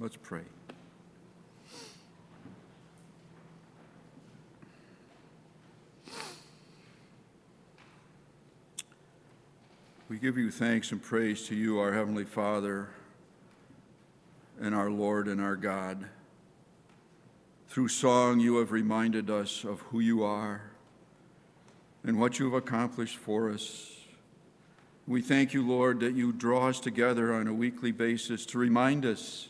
Let's pray. We give you thanks and praise to you, our Heavenly Father, and our Lord and our God. Through song, you have reminded us of who you are and what you have accomplished for us. We thank you, Lord, that you draw us together on a weekly basis to remind us,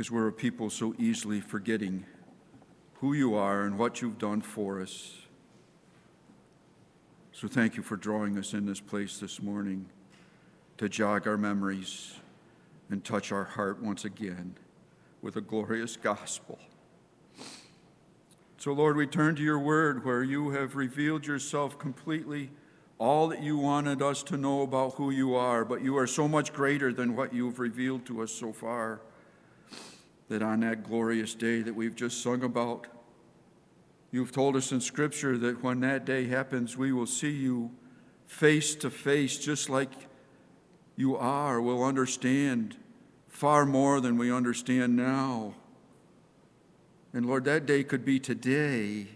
because we're a people so easily forgetting who you are and what you've done for us. So thank you for drawing us in this place this morning to jog our memories and touch our heart once again with a glorious gospel. So, Lord, we turn to your word where you have revealed yourself completely, all that you wanted us to know about who you are, but you are so much greater than what you've revealed to us so far that on that glorious day that we've just sung about, You've told us in Scripture that when that day happens, we will see you face to face, just like you are. We'll understand far more than we understand now. And Lord, that day could be today.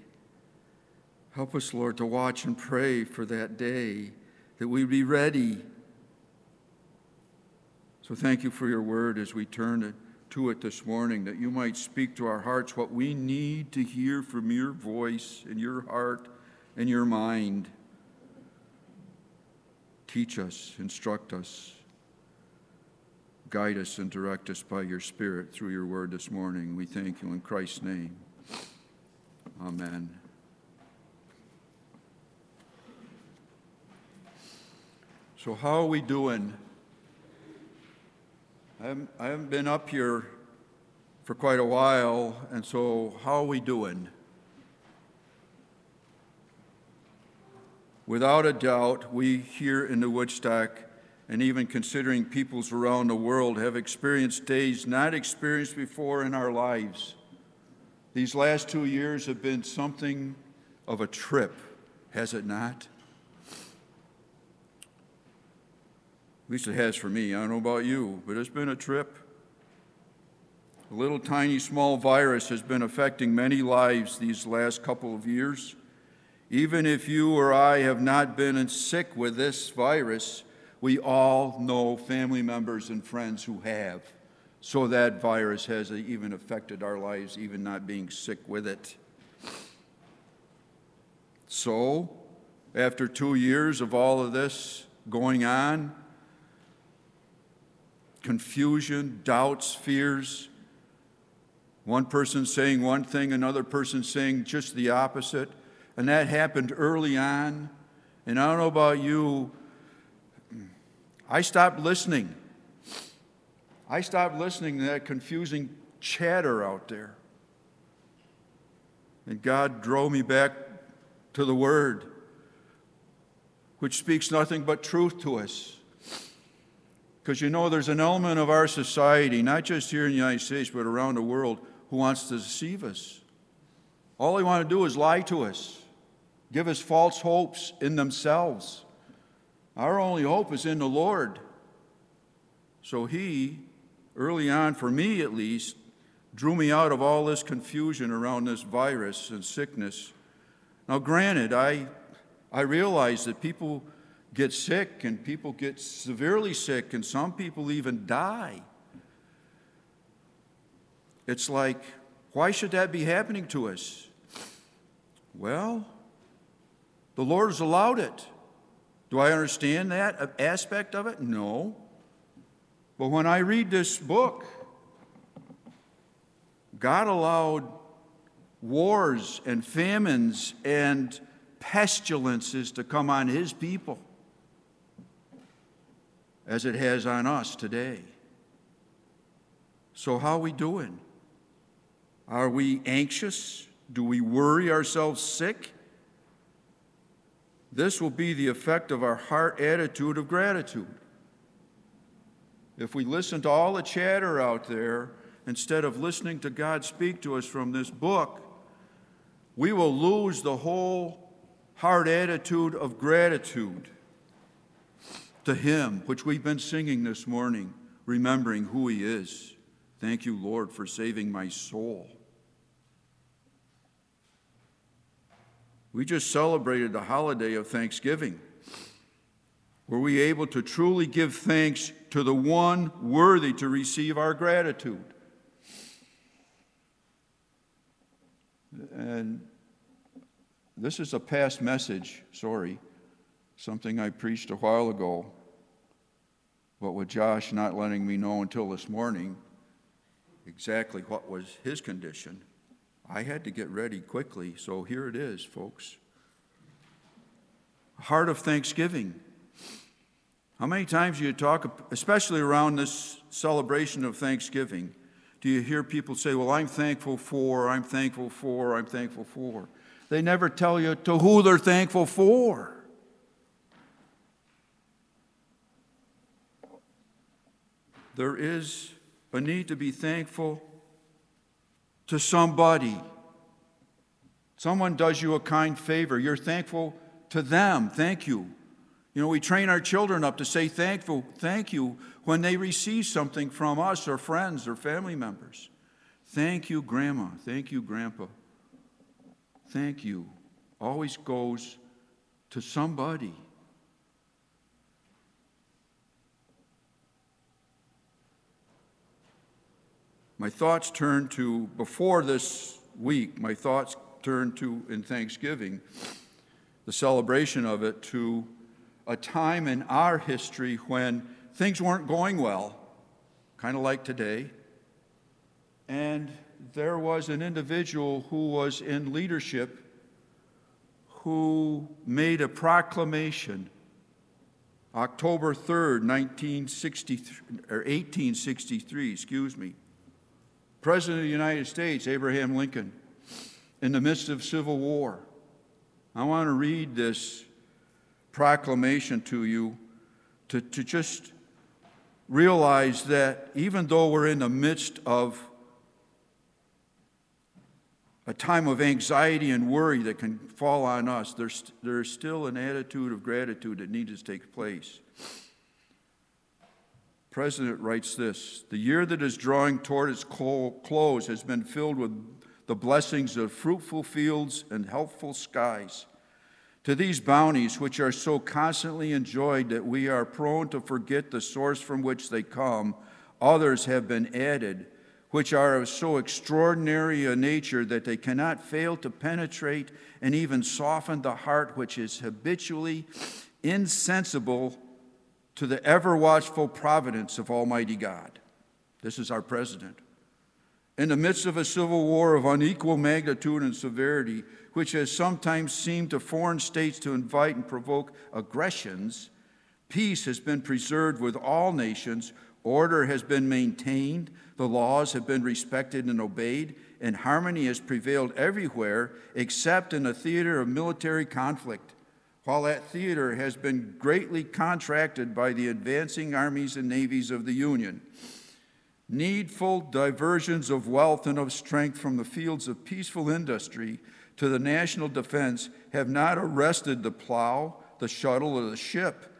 Help us, Lord, to watch and pray for that day, that we be ready. So thank you for your word as we turn it to it this morning, that you might speak to our hearts what we need to hear from your voice and your heart and your mind. Teach us, instruct us, guide us, and direct us by your Spirit through your word this morning. We thank you in Christ's name. Amen. So, how are we doing? I haven't, been up here for quite a while, and so how are we doing? Without a doubt, we here in the Woodstock, and even considering peoples around the world, have experienced days not experienced before in our lives. These last two years have been something of a trip, has it not? Least it has for me. I don't know about you, but it's been a trip. A little tiny small virus has been affecting many lives these last couple of years. Even if you or I have not been sick with this virus, we all know family members and friends who have. So that virus has even affected our lives, even not being sick with it. So, after two years of all of this going on, confusion, doubts, fears. One person saying one thing, another person saying just the opposite. And that happened early on. And I don't know about you, I stopped listening. I stopped listening to that confusing chatter out there. And God drove me back to the Word, which speaks nothing but truth to us. Because you know, there's an element of our society, not just here in the United States, but around the world, who wants to deceive us. All they want to do is lie to us, give us false hopes in themselves. Our only hope is in the Lord. So He, early on, for me at least, drew me out of all this confusion around this virus and sickness. Now, granted, I, I realize that people get sick and people get severely sick and some people even die. It's like, why should that be happening to us? Well, the Lord has allowed it. Do I understand that aspect of it? No. But when I read this book, God allowed wars and famines and pestilences to come on his people as it has on us today. So, how are we doing? Are we anxious? Do we worry ourselves sick? This will be the effect of our heart attitude of gratitude. If we listen to all the chatter out there instead of listening to God speak to us from this book, we will lose the whole heart attitude of gratitude to Him, which we've been singing this morning, remembering who He is. Thank you, Lord, for saving my soul. We just celebrated the holiday of Thanksgiving. Were we able to truly give thanks to the one worthy to receive our gratitude? And this is a past message, sorry, something I preached a while ago, but with Josh not letting me know until this morning exactly what was his condition, I had to get ready quickly, so here it is, folks. Heart of thanksgiving. How many times do you talk, especially around this celebration of Thanksgiving, do you hear people say, Well, I'm thankful for, I'm thankful for, I'm thankful for? They never tell you to who they're thankful for. There is a need to be thankful to somebody. Someone does you a kind favor. You're thankful to them. Thank you. You know, we train our children up to say thankful, thank you when they receive something from us or friends or family members. Thank you, Grandma. Thank you, Grandpa. Thank you. Always goes to somebody. My thoughts turn to, before this week, my thoughts turn to, in Thanksgiving, the celebration of it, to a time in our history when things weren't going well, kind of like today. And there was an individual who was in leadership who made a proclamation October 3rd, 1963, or 1863, excuse me. President of the United States, Abraham Lincoln, in the midst of civil war. I want to read this proclamation to you to, to just realize that even though we're in the midst of a time of anxiety and worry that can fall on us, there's, there's still an attitude of gratitude that needs to take place. President writes this The year that is drawing toward its close has been filled with the blessings of fruitful fields and healthful skies. To these bounties, which are so constantly enjoyed that we are prone to forget the source from which they come, others have been added, which are of so extraordinary a nature that they cannot fail to penetrate and even soften the heart which is habitually insensible to the ever watchful providence of Almighty God. This is our president. In the midst of a civil war of unequal magnitude and severity, which has sometimes seemed to foreign states to invite and provoke aggressions, peace has been preserved with all nations, order has been maintained, the laws have been respected and obeyed, and harmony has prevailed everywhere except in a theater of military conflict. While that theater has been greatly contracted by the advancing armies and navies of the Union, needful diversions of wealth and of strength from the fields of peaceful industry to the national defense have not arrested the plow, the shuttle, or the ship.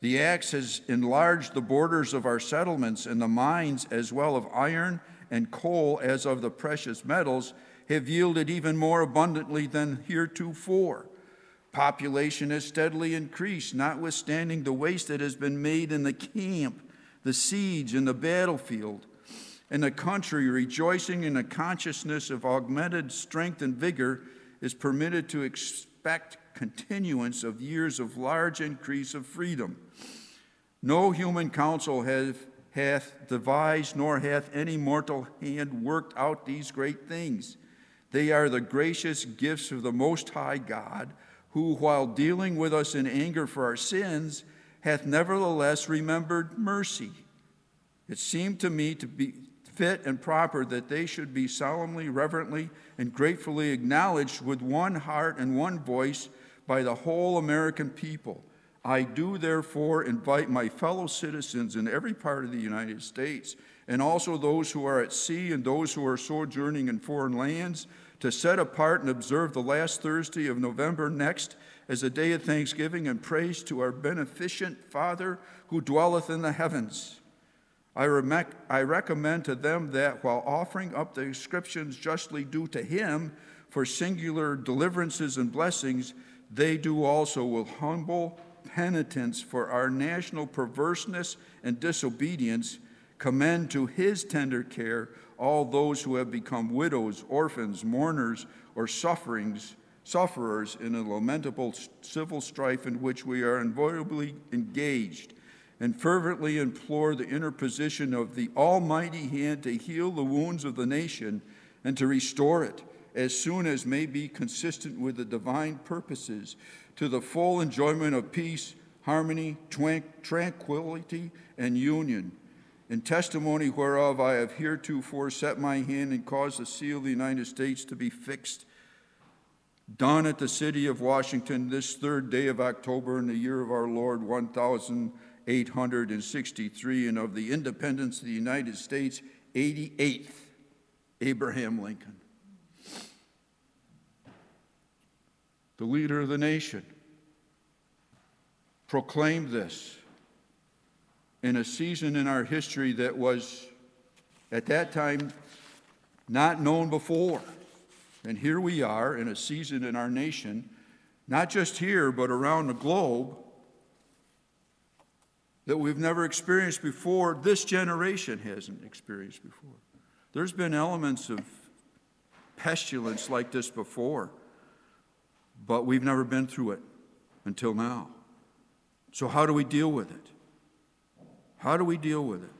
The axe has enlarged the borders of our settlements, and the mines, as well of iron and coal as of the precious metals, have yielded even more abundantly than heretofore. Population has steadily increased, notwithstanding the waste that has been made in the camp, the siege, and the battlefield and the country, rejoicing in the consciousness of augmented strength and vigor, is permitted to expect continuance of years of large increase of freedom. No human counsel hath devised, nor hath any mortal hand worked out these great things. They are the gracious gifts of the Most High God, who, while dealing with us in anger for our sins, hath nevertheless remembered mercy. It seemed to me to be fit and proper that they should be solemnly, reverently, and gratefully acknowledged with one heart and one voice by the whole American people. I do therefore invite my fellow citizens in every part of the United States, and also those who are at sea and those who are sojourning in foreign lands, to set apart and observe the last Thursday of November next as a day of thanksgiving and praise to our beneficent Father who dwelleth in the heavens. I, rem- I recommend to them that while offering up the ascriptions justly due to him for singular deliverances and blessings, they do also with humble penitence for our national perverseness and disobedience, commend to his tender care all those who have become widows, orphans, mourners, or sufferings, sufferers in a lamentable civil strife in which we are invariably engaged and fervently implore the interposition of the Almighty hand to heal the wounds of the nation and to restore it as soon as may be consistent with the divine purposes to the full enjoyment of peace, harmony, tranquility, and union. In testimony whereof I have heretofore set my hand and caused the seal of the United States to be fixed, done at the city of Washington this third day of October in the year of our Lord 1863, and of the independence of the United States, 88th, Abraham Lincoln. The leader of the nation proclaimed this in a season in our history that was, at that time, not known before. And here we are in a season in our nation, not just here, but around the globe, that we've never experienced before, this generation hasn't experienced before. There's been elements of pestilence like this before, but we've never been through it until now. So, how do we deal with it? How do we deal with it?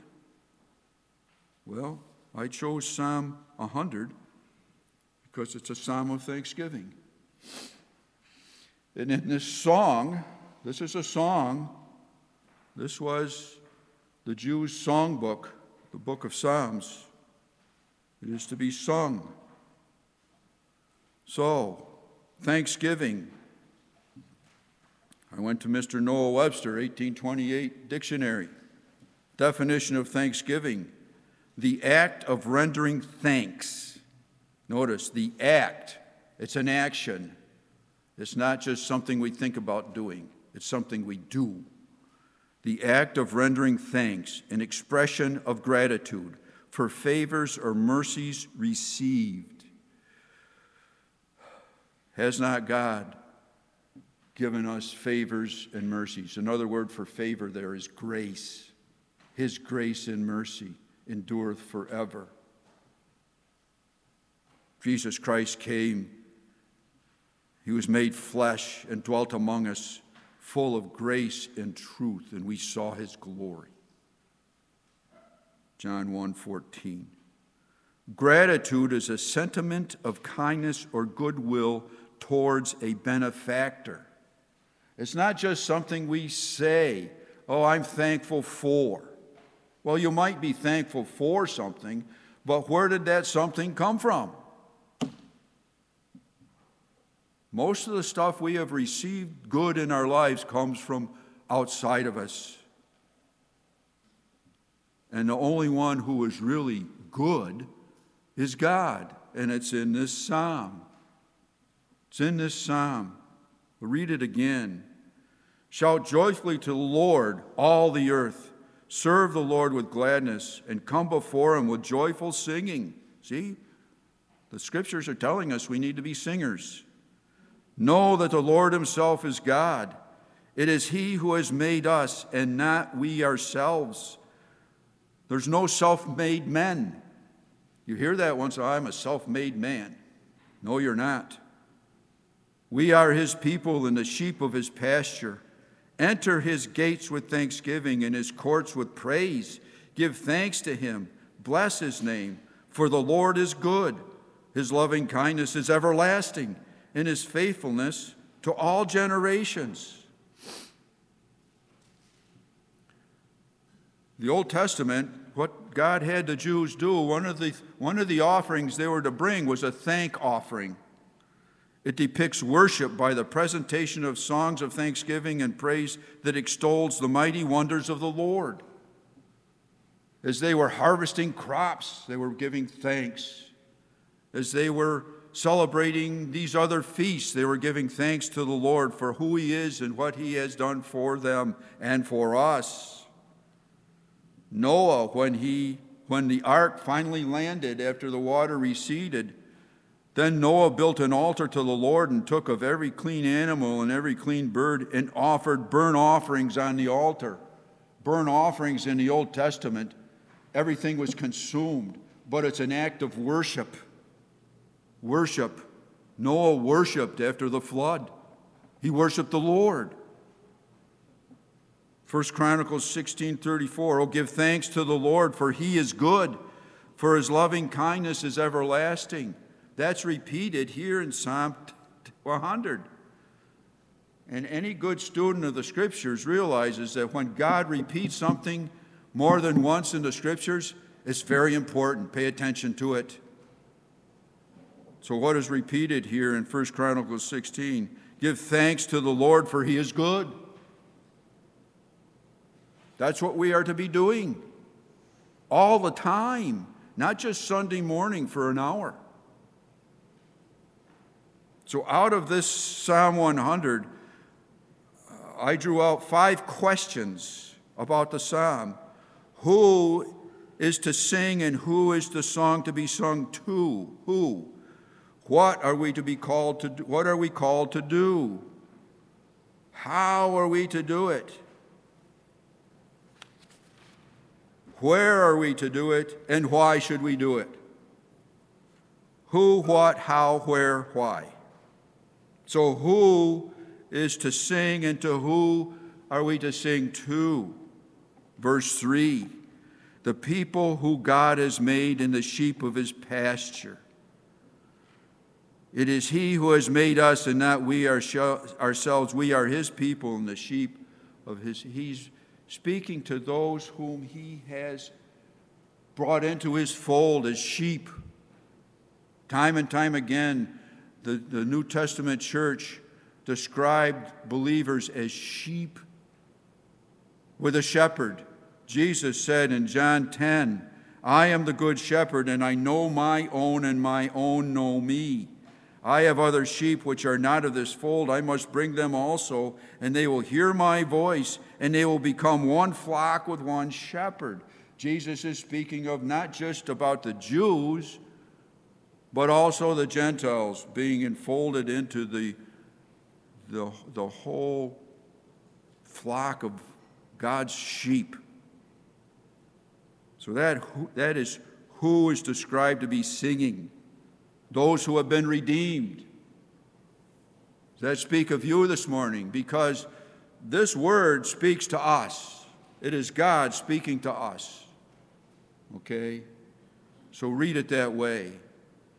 Well, I chose Psalm 100 because it's a psalm of thanksgiving. And in this song, this is a song this was the Jews' songbook, the book of Psalms. It is to be sung. So, Thanksgiving. I went to Mr. Noah Webster, 1828 dictionary. Definition of thanksgiving the act of rendering thanks. Notice the act, it's an action. It's not just something we think about doing, it's something we do the act of rendering thanks, an expression of gratitude for favors or mercies received. Has not God given us favors and mercies? Another word for favor there is grace. His grace and mercy endureth forever. Jesus Christ came, He was made flesh and dwelt among us full of grace and truth, and we saw his glory. John 1:14. Gratitude is a sentiment of kindness or goodwill towards a benefactor. It's not just something we say, "Oh, I'm thankful for." Well, you might be thankful for something, but where did that something come from? Most of the stuff we have received good in our lives comes from outside of us. And the only one who is really good is God. And it's in this psalm. It's in this psalm. Read it again. Shout joyfully to the Lord, all the earth. Serve the Lord with gladness and come before him with joyful singing. See, the scriptures are telling us we need to be singers. Know that the Lord Himself is God. It is He who has made us and not we ourselves. There's no self made men. You hear that once, I'm a self made man. No, you're not. We are His people and the sheep of His pasture. Enter His gates with thanksgiving and His courts with praise. Give thanks to Him. Bless His name, for the Lord is good. His loving kindness is everlasting and his faithfulness to all generations. The Old Testament, what God had the Jews do, one of the, one of the offerings they were to bring was a thank offering. It depicts worship by the presentation of songs of thanksgiving and praise that extols the mighty wonders of the Lord. As they were harvesting crops, they were giving thanks. As they were celebrating these other feasts, they were giving thanks to the Lord for who He is and what He has done for them and for us. Noah, when, he, when the ark finally landed after the water receded, then Noah built an altar to the Lord and took of every clean animal and every clean bird and offered burnt offerings on the altar. Burnt offerings in the Old Testament, everything was consumed, but it's an act of worship. Worship. Noah worshiped after the flood, he worshiped the Lord. 1 Chronicles 16:34 Oh give thanks to the Lord for he is good for his loving kindness is everlasting. That's repeated here in Psalm 100. And any good student of the scriptures realizes that when God repeats something more than once in the scriptures, it's very important. Pay attention to it. So what is repeated here in 1 Chronicles 16? Give thanks to the Lord for he is good. That's what we are to be doing all the time, not just Sunday morning for an hour. So, out of this Psalm 100, uh, I drew out five questions about the psalm. Who is to sing and who is the song to be sung to? Who? What are we to be called to do? What are we called to do? How are we to do it? Where are we to do it, and why should we do it? Who, what, how, where, why. So, who is to sing, and to who are we to sing to? Verse 3 The people who God has made in the sheep of his pasture. It is he who has made us, and not we ourselves. We are his people and the sheep of his. He's speaking to those whom he has brought into his fold as sheep. Time and time again, the, the New Testament church described believers as sheep with a shepherd. Jesus said in John 10, I am the good shepherd, and I know my own, and my own know me. I have other sheep which are not of this fold. I must bring them also, and they will hear my voice, and they will become one flock with one shepherd. Jesus is speaking of not just about the Jews, but also the Gentiles being enfolded into the, the, the whole flock of God's sheep. So that, that is who is described to be singing those who have been redeemed. Does that speak of you this morning? Because this word speaks to us. It is God speaking to us. Okay? So read it that way.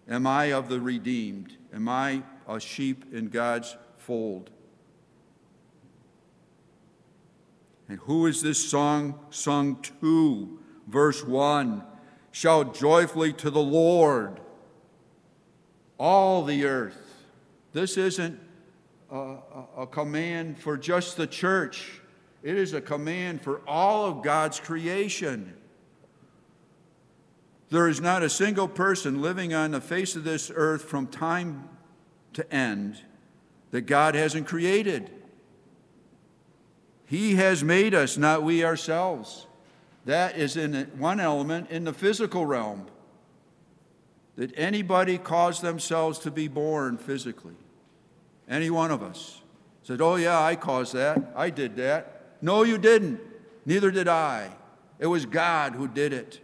Am I of the redeemed? Am I a sheep in God's fold? And who is this song sung to? Verse 1 Shout joyfully to the Lord all the earth. This isn't a, a, command for just the church, it is a command for all of God's creation. There is not a single person living on the face of this earth from time to end that God hasn't created. He has made us, not we ourselves. That is in one element in the physical realm that anybody caused themselves to be born physically. Any one of us said, Oh, yeah, I caused that. I did that. No, you didn't. Neither did I. It was God who did it.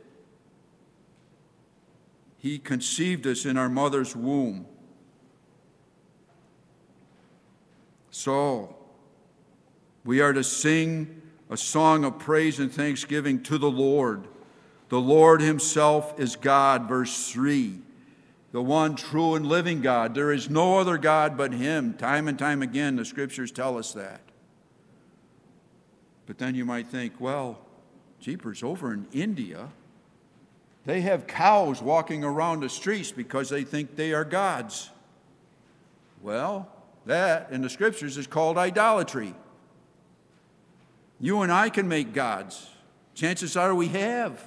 He conceived us in our mother's womb. So, we are to sing a song of praise and thanksgiving to the Lord the Lord Himself is God, verse 3. The one true and living God. There is no other God but Him. Time and time again, the scriptures tell us that. But then you might think, well, jeepers, over in India, they have cows walking around the streets because they think they are gods. Well, that in the scriptures is called idolatry. You and I can make gods. Chances are we have.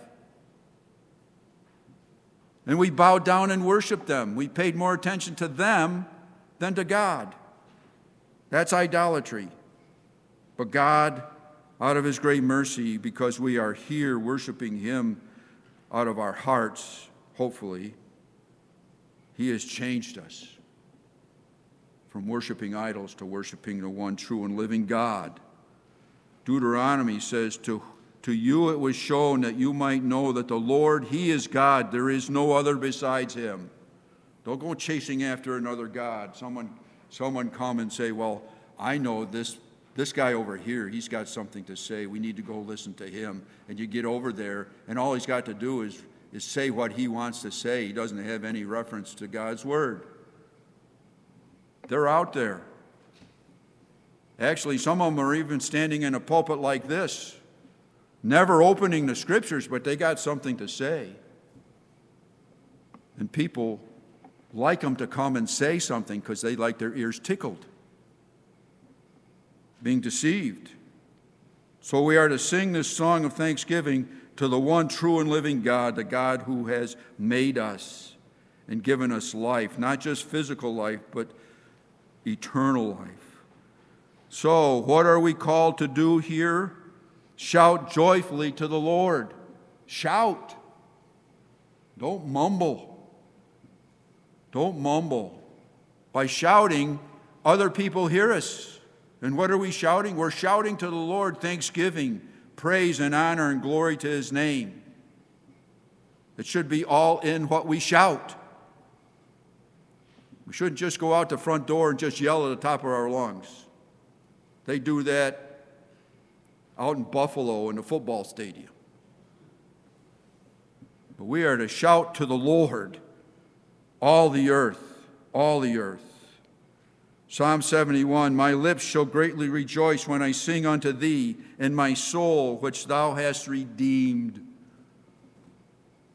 And we bowed down and worshiped them. We paid more attention to them than to God. That's idolatry. But God out of His great mercy, because we are here worshiping Him out of our hearts, hopefully, He has changed us from worshiping idols to worshiping the one true and living God. Deuteronomy says, To, to you it was shown that you might know that the Lord, He is God. There is no other besides Him. Don't go chasing after another God. Someone, someone come and say, Well, I know this this guy over here, he's got something to say. We need to go listen to him. And you get over there, and all he's got to do is, is say what he wants to say. He doesn't have any reference to God's word. They're out there. Actually, some of them are even standing in a pulpit like this, never opening the scriptures, but they got something to say. And people like them to come and say something because they like their ears tickled being deceived. So we are to sing this song of thanksgiving to the one true and living God, the God who has made us and given us life, not just physical life, but eternal life. So, what are we called to do here? Shout joyfully to the Lord. Shout. Don't mumble. Don't mumble. By shouting, other people hear us. And what are we shouting? We're shouting to the Lord thanksgiving, praise and honor and glory to his name. It should be all in what we shout. We shouldn't just go out the front door and just yell at the top of our lungs. They do that out in Buffalo in the football stadium. But we are to shout to the Lord, all the earth, all the earth. Psalm 71 My lips shall greatly rejoice when I sing unto thee, and my soul, which thou hast redeemed.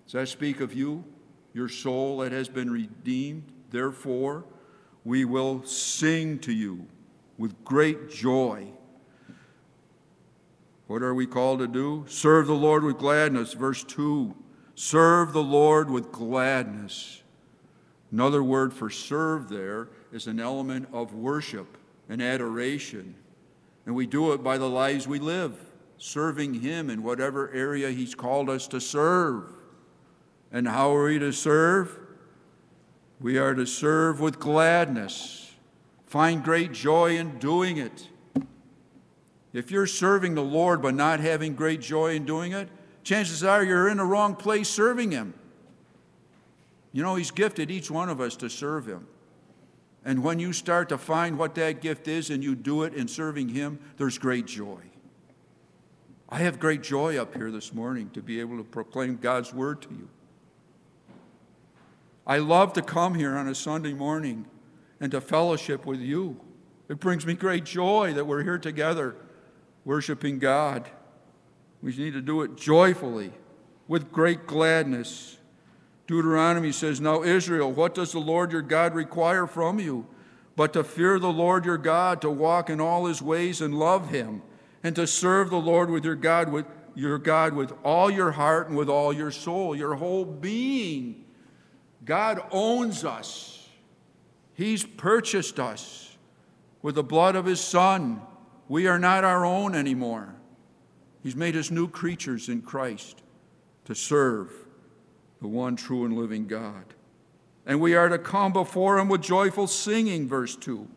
Does that speak of you, your soul that has been redeemed? Therefore, we will sing to you with great joy. What are we called to do? Serve the Lord with gladness. Verse 2 Serve the Lord with gladness. Another word for serve there is an element of worship and adoration. And we do it by the lives we live, serving Him in whatever area He's called us to serve. And how are we to serve? We are to serve with gladness, find great joy in doing it. If you're serving the Lord but not having great joy in doing it, chances are you're in the wrong place serving Him. You know, He's gifted each one of us to serve Him. And when you start to find what that gift is and you do it in serving Him, there's great joy. I have great joy up here this morning to be able to proclaim God's word to you. I love to come here on a Sunday morning and to fellowship with you. It brings me great joy that we're here together worshiping God. We need to do it joyfully, with great gladness. Deuteronomy says, Now, Israel, what does the Lord your God require from you? But to fear the Lord your God, to walk in all his ways and love him, and to serve the Lord with your God with your God with all your heart and with all your soul, your whole being. God owns us. He's purchased us with the blood of his son. We are not our own anymore. He's made us new creatures in Christ to serve the one true and living God. And we are to come before him with joyful singing, verse 2.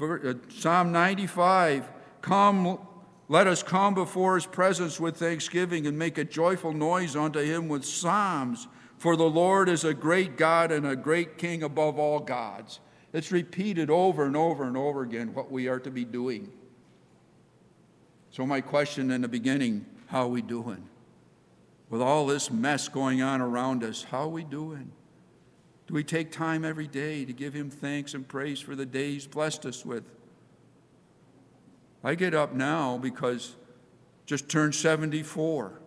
Uh, Psalm 95 Come, let us come before his presence with thanksgiving and make a joyful noise unto him with psalms. For the Lord is a great God and a great King above all gods. It's repeated over and over and over again what we are to be doing. So, my question in the beginning how are we doing? With all this mess going on around us, how are we doing? Do we take time every day to give Him thanks and praise for the day He's blessed us with? I get up now because just turned 74.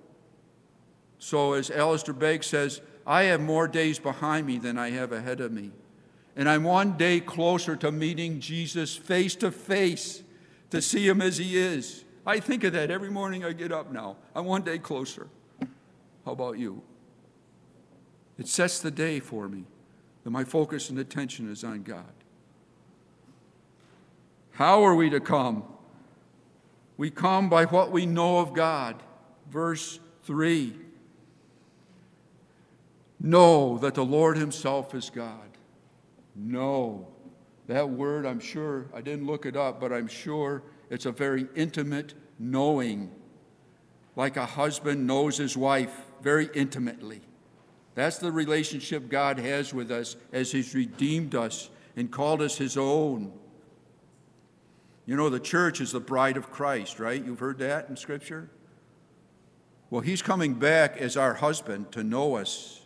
So, as Alistair Begg says, I have more days behind me than I have ahead of me. And I'm one day closer to meeting Jesus face to face, to see Him as He is. I think of that every morning I get up now. I'm one day closer. How about you? It sets the day for me that my focus and attention is on God. How are we to come? We come by what we know of God. Verse 3 Know that the Lord Himself is God. Know. That word, I'm sure, I didn't look it up, but I'm sure it's a very intimate knowing, like a husband knows his wife very intimately. That's the relationship God has with us as He's redeemed us and called us His own. You know, the church is the bride of Christ, right? You've heard that in Scripture? Well, He's coming back as our husband to know us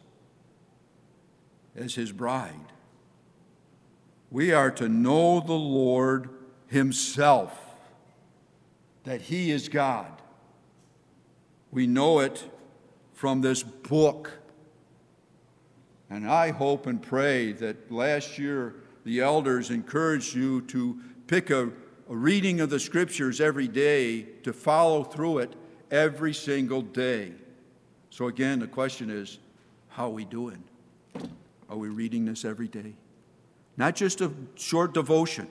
as His bride. We are to know the Lord Himself, that He is God. We know it from this book and I hope and pray that last year the elders encouraged you to pick a, a reading of the scriptures every day to follow through it every single day. So, again, the question is how are we doing? Are we reading this every day? Not just a short devotion,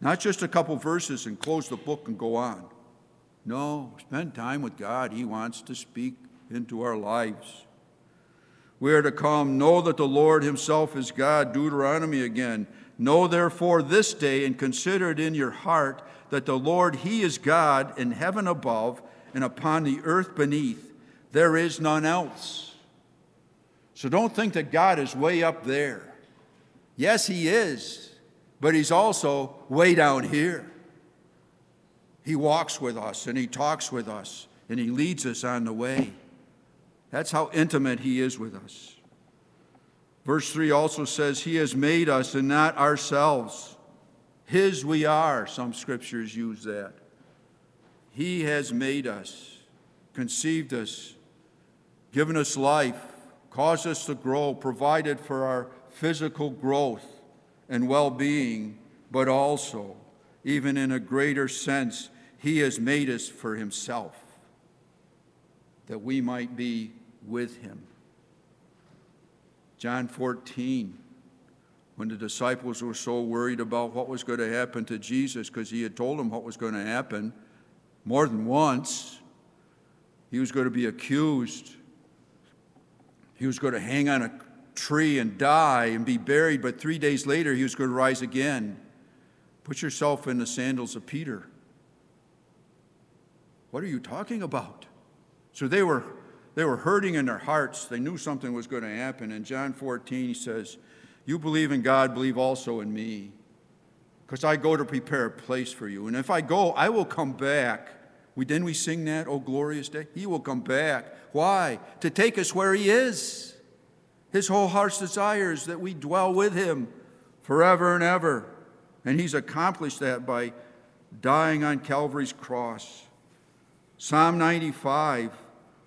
not just a couple verses and close the book and go on. No, spend time with God. He wants to speak into our lives. We are to come, know that the Lord Himself is God. Deuteronomy again. Know therefore this day and consider it in your heart that the Lord, He is God in heaven above and upon the earth beneath. There is none else. So don't think that God is way up there. Yes, He is, but He's also way down here. He walks with us and He talks with us and He leads us on the way. That's how intimate He is with us. Verse 3 also says, He has made us and not ourselves. His we are, some scriptures use that. He has made us, conceived us, given us life, caused us to grow, provided for our physical growth and well being, but also, even in a greater sense, He has made us for Himself that we might be with him. John 14, when the disciples were so worried about what was going to happen to Jesus because he had told them what was going to happen more than once, he was going to be accused. He was going to hang on a tree and die and be buried, but three days later he was going to rise again. Put yourself in the sandals of Peter. What are you talking about? So they were, they were hurting in their hearts. They knew something was going to happen. In John 14, he says, You believe in God, believe also in me. Because I go to prepare a place for you. And if I go, I will come back. We, didn't we sing that, Oh glorious day? He will come back. Why? To take us where he is. His whole heart's desire is that we dwell with him forever and ever. And he's accomplished that by dying on Calvary's cross. Psalm 95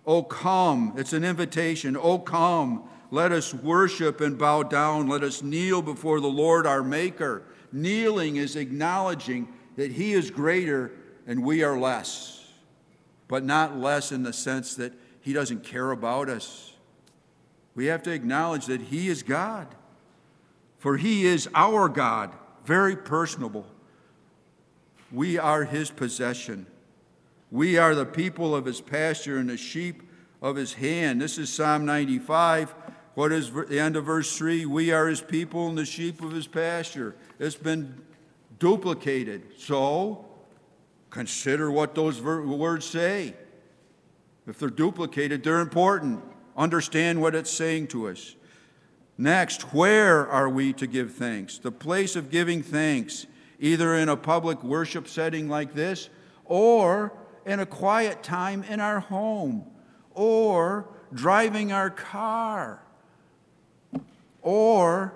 Oh, come. It's an invitation. Oh, come. Let us worship and bow down. Let us kneel before the Lord our Maker. Kneeling is acknowledging that He is greater and we are less, but not less in the sense that He doesn't care about us. We have to acknowledge that He is God, for He is our God, very personable. We are His possession. We are the people of his pasture and the sheep of his hand. This is Psalm 95. What is the end of verse 3? We are his people and the sheep of his pasture. It's been duplicated. So, consider what those words say. If they're duplicated, they're important. Understand what it's saying to us. Next, where are we to give thanks? The place of giving thanks, either in a public worship setting like this or in a quiet time in our home or driving our car or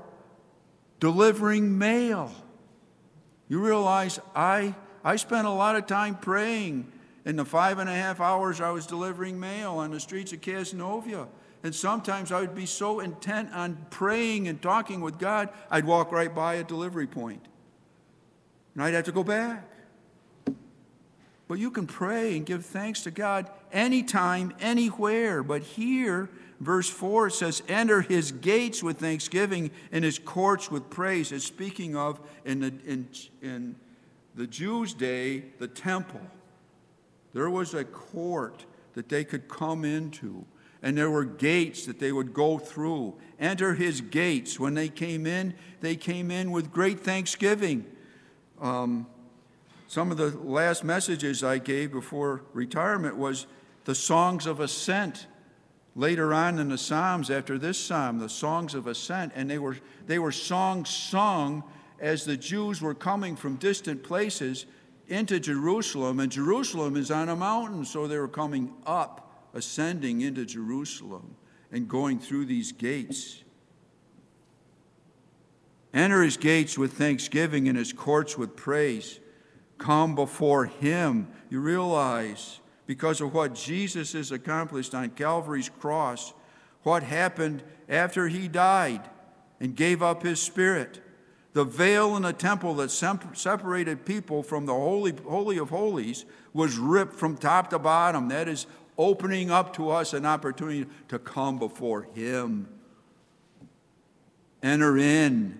delivering mail. You realize I, I spent a lot of time praying in the five and a half hours I was delivering mail on the streets of Cazenovia. And sometimes I would be so intent on praying and talking with God, I'd walk right by a delivery point. And I'd have to go back. But you can pray and give thanks to God anytime, anywhere. But here, verse 4 says, Enter his gates with thanksgiving and his courts with praise. It's speaking of in, the, in, in the Jews' day, the temple, there was a court that they could come into, and there were gates that they would go through. Enter his gates. When they came in, they came in with great thanksgiving. Um, some of the last messages I gave before retirement was the songs of ascent. Later on in the Psalms, after this psalm, the songs of ascent, and they were, they were songs sung as the Jews were coming from distant places into Jerusalem, and Jerusalem is on a mountain, so they were coming up, ascending into Jerusalem, and going through these gates. Enter his gates with thanksgiving and his courts with praise. Come before him. You realize, because of what Jesus has accomplished on Calvary's cross, what happened after he died and gave up his spirit. The veil in the temple that separated people from the Holy, Holy of Holies was ripped from top to bottom. That is opening up to us an opportunity to come before Him. Enter in.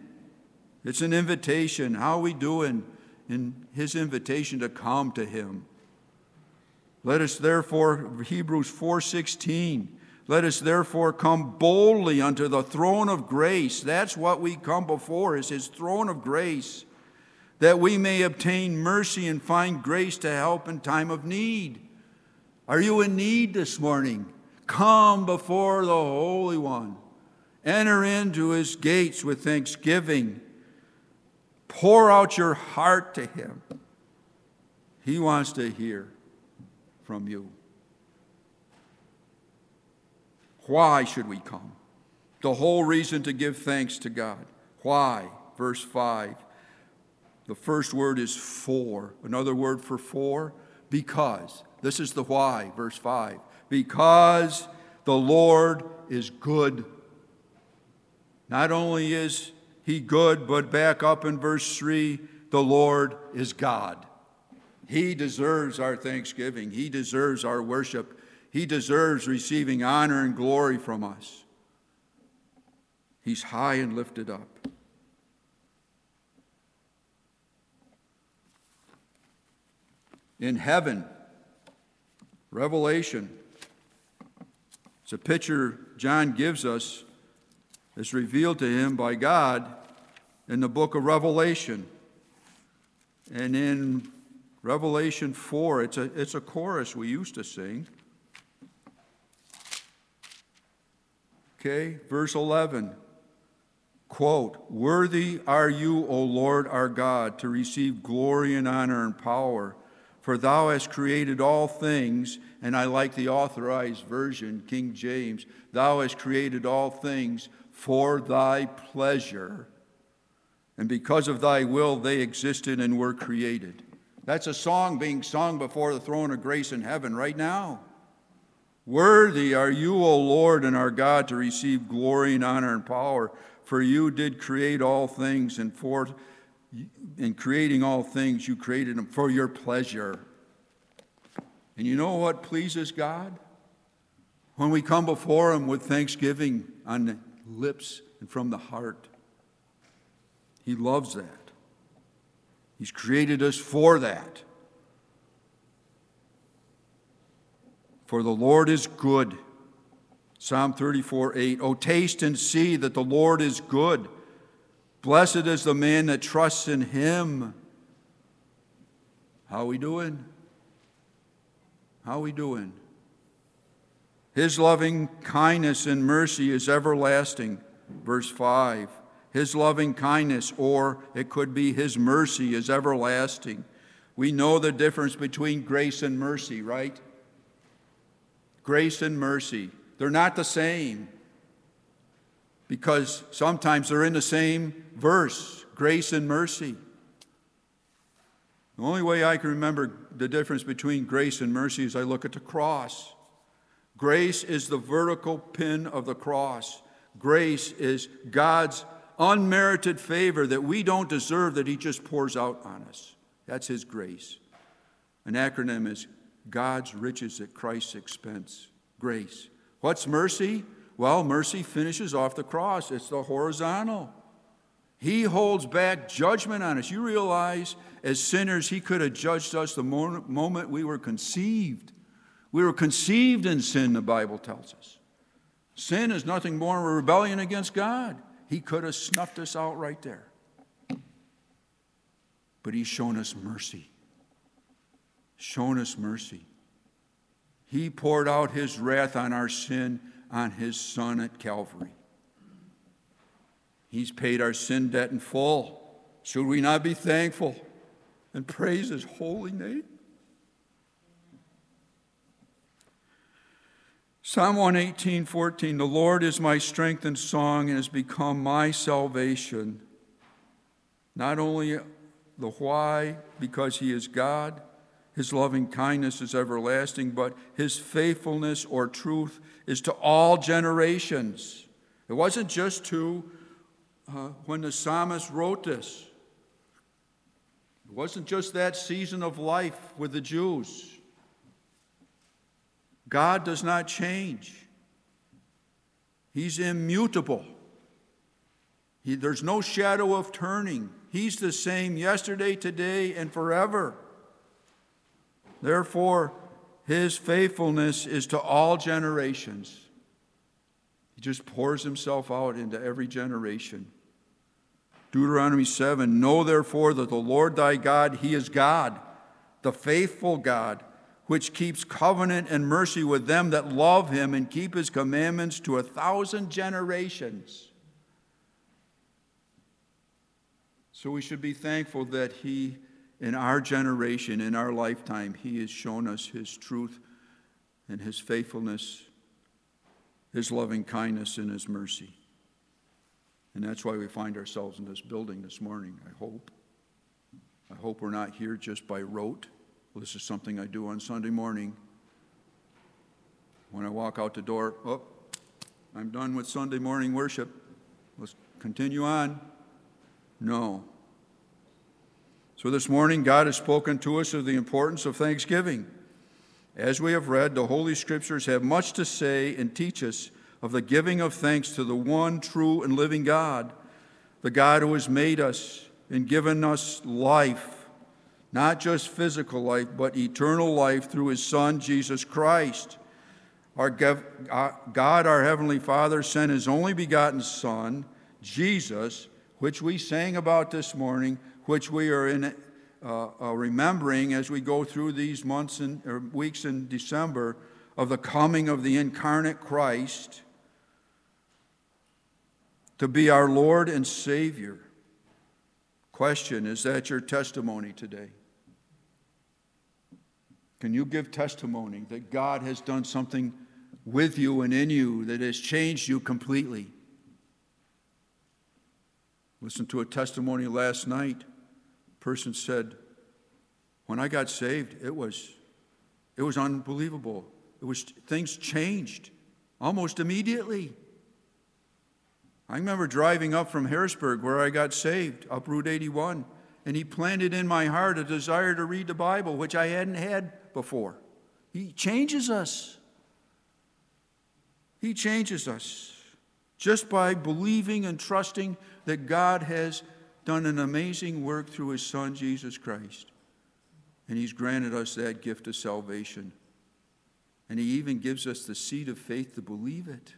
It's an invitation. How are we doing in His invitation to come to Him? Let us therefore, Hebrews 4:16, let us therefore come boldly unto the throne of grace. That's what we come before, is his throne of grace, that we may obtain mercy and find grace to help in time of need. Are you in need this morning? Come before the Holy One. Enter into his gates with thanksgiving. Pour out your heart to him. He wants to hear from you. Why should we come? The whole reason to give thanks to God. Why? Verse 5. The first word is for. Another word for for, because. This is the why, verse 5. Because the Lord is good. Not only is he good, but back up in verse 3 the Lord is God. He deserves our thanksgiving, He deserves our worship. He deserves receiving honor and glory from us. He's high and lifted up. In heaven, Revelation, it's a picture John gives us, it's revealed to him by God in the book of Revelation. And in Revelation 4, it's a, it's a chorus we used to sing. Okay, verse 11. Quote, Worthy are you, O Lord our God, to receive glory and honor and power, for thou hast created all things, and I like the authorized version, King James, thou hast created all things for thy pleasure, and because of thy will they existed and were created. That's a song being sung before the throne of grace in heaven right now. Worthy are you, O Lord and our God, to receive glory and honor and power, for you did create all things, and for in creating all things, you created them for your pleasure. And you know what pleases God? When we come before Him with thanksgiving on lips and from the heart. He loves that. He's created us for that. For the Lord is good. Psalm 34 8. Oh, taste and see that the Lord is good. Blessed is the man that trusts in him. How we doing? How we doing? His loving kindness and mercy is everlasting. Verse 5. His loving kindness, or it could be His mercy, is everlasting. We know the difference between grace and mercy, right? grace and mercy. They're not the same because sometimes they're in the same verse grace and mercy. The only way I can remember the difference between grace and mercy is I look at the cross. Grace is the vertical pin of the cross. Grace is God's unmerited favor that we don't deserve that He just pours out on us. That's His grace. An acronym is God's riches at Christ's expense. Grace. What's mercy? Well, mercy finishes off the cross, it's the horizontal. He holds back judgment on us. You realize, as sinners, He could have judged us the moment we were conceived. We were conceived in sin, the Bible tells us. Sin is nothing more than a rebellion against God. He could have snuffed us out right there. But He's shown us mercy. Shown us mercy. He poured out His wrath on our sin on His Son at Calvary. He's paid our sin debt in full. Should we not be thankful and praise His holy name? Psalm 118, 14 The Lord is my strength and song and has become my salvation. Not only the why, because He is God, His loving kindness is everlasting, but His faithfulness or truth is to all generations. It wasn't just to uh, when the psalmist wrote this, it wasn't just that season of life with the Jews. God does not change, He's immutable. He, there's no shadow of turning. He's the same yesterday, today, and forever. Therefore, his faithfulness is to all generations. He just pours himself out into every generation. Deuteronomy 7 Know therefore that the Lord thy God, he is God, the faithful God which keeps covenant and mercy with them that love him and keep his commandments to a thousand generations. So we should be thankful that he, in our generation, in our lifetime, he has shown us his truth and his faithfulness, his loving kindness, and his mercy. And that's why we find ourselves in this building this morning, I hope. I hope we're not here just by rote. Well, this is something I do on Sunday morning. When I walk out the door, oh, I'm done with Sunday morning worship. Let's continue on. No. So this morning, God has spoken to us of the importance of thanksgiving. As we have read, the Holy Scriptures have much to say and teach us of the giving of thanks to the one true and living God, the God who has made us and given us life not just physical life, but eternal life through his Son, Jesus Christ. Our God, our Heavenly Father, sent his only begotten Son, Jesus, which we sang about this morning, which we are in, uh, uh, remembering as we go through these months and weeks in December of the coming of the incarnate Christ to be our Lord and Savior. Question Is that your testimony today? Can you give testimony that God has done something with you and in you that has changed you completely? Listen to a testimony last night. A person said, "When I got saved, it was it was unbelievable. It was things changed almost immediately." I remember driving up from Harrisburg where I got saved, up Route 81, and he planted in my heart a desire to read the Bible, which I hadn't had before. He changes us. He changes us just by believing and trusting that God has done an amazing work through his Son, Jesus Christ. And he's granted us that gift of salvation. And he even gives us the seed of faith to believe it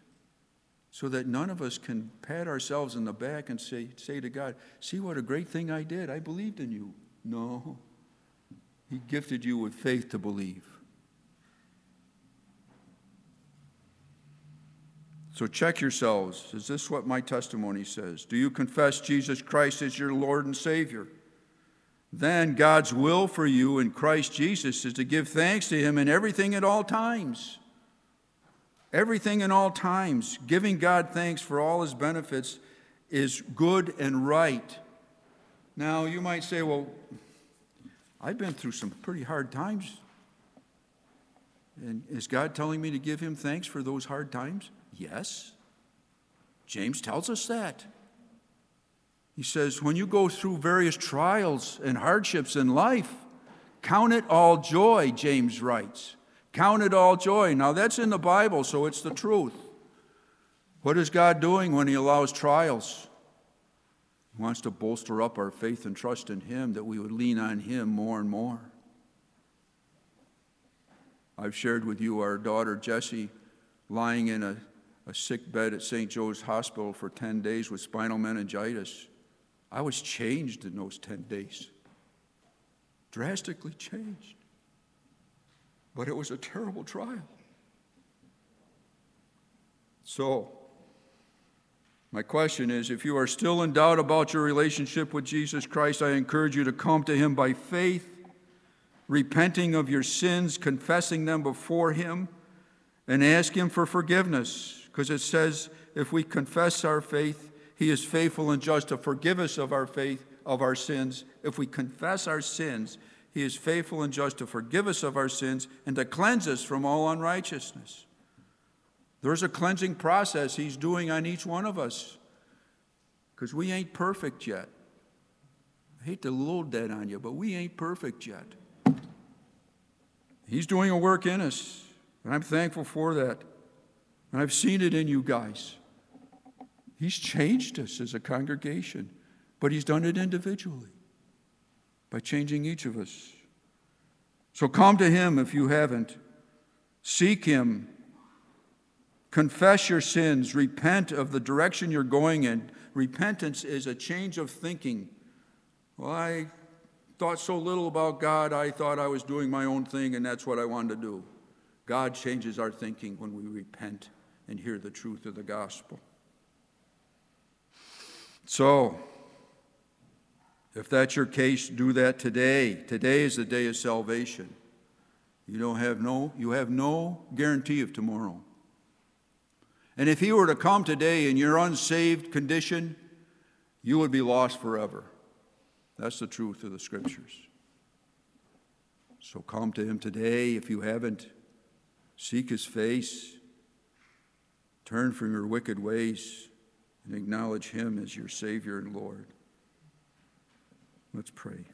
so that none of us can pat ourselves in the back and say, say to God, See what a great thing I did. I believed in you. No. He gifted you with faith to believe. So check yourselves. Is this what my testimony says? Do you confess Jesus Christ as your Lord and Savior? Then God's will for you in Christ Jesus is to give thanks to Him in everything at all times. Everything in all times. Giving God thanks for all His benefits is good and right. Now, you might say, well, I've been through some pretty hard times. And is God telling me to give him thanks for those hard times? Yes. James tells us that. He says, when you go through various trials and hardships in life, count it all joy, James writes. Count it all joy. Now, that's in the Bible, so it's the truth. What is God doing when He allows trials? He wants to bolster up our faith and trust in Him, that we would lean on Him more and more. I've shared with you our daughter Jessie lying in a, a sick bed at St. Joe's Hospital for 10 days with spinal meningitis. I was changed in those 10 days, drastically changed. But it was a terrible trial. So, my question is if you are still in doubt about your relationship with Jesus Christ, I encourage you to come to Him by faith, repenting of your sins, confessing them before Him, and ask Him for forgiveness. Because it says, if we confess our faith, He is faithful and just to forgive us of our faith, of our sins. If we confess our sins, He is faithful and just to forgive us of our sins and to cleanse us from all unrighteousness. There's a cleansing process He's doing on each one of us because we ain't perfect yet. I hate to load that on you, but we ain't perfect yet. He's doing a work in us, and I'm thankful for that. And I've seen it in you guys. He's changed us as a congregation, but He's done it individually by changing each of us. So come to Him if you haven't. Seek Him Confess your sins, repent of the direction you're going in. Repentance is a change of thinking. Well, I thought so little about God, I thought I was doing my own thing, and that's what I wanted to do. God changes our thinking when we repent and hear the truth of the gospel. So, if that's your case, do that today. Today is the day of salvation. You don't have no you have no guarantee of tomorrow. And if he were to come today in your unsaved condition, you would be lost forever. That's the truth of the scriptures. So come to him today if you haven't. Seek his face. Turn from your wicked ways and acknowledge him as your Savior and Lord. Let's pray.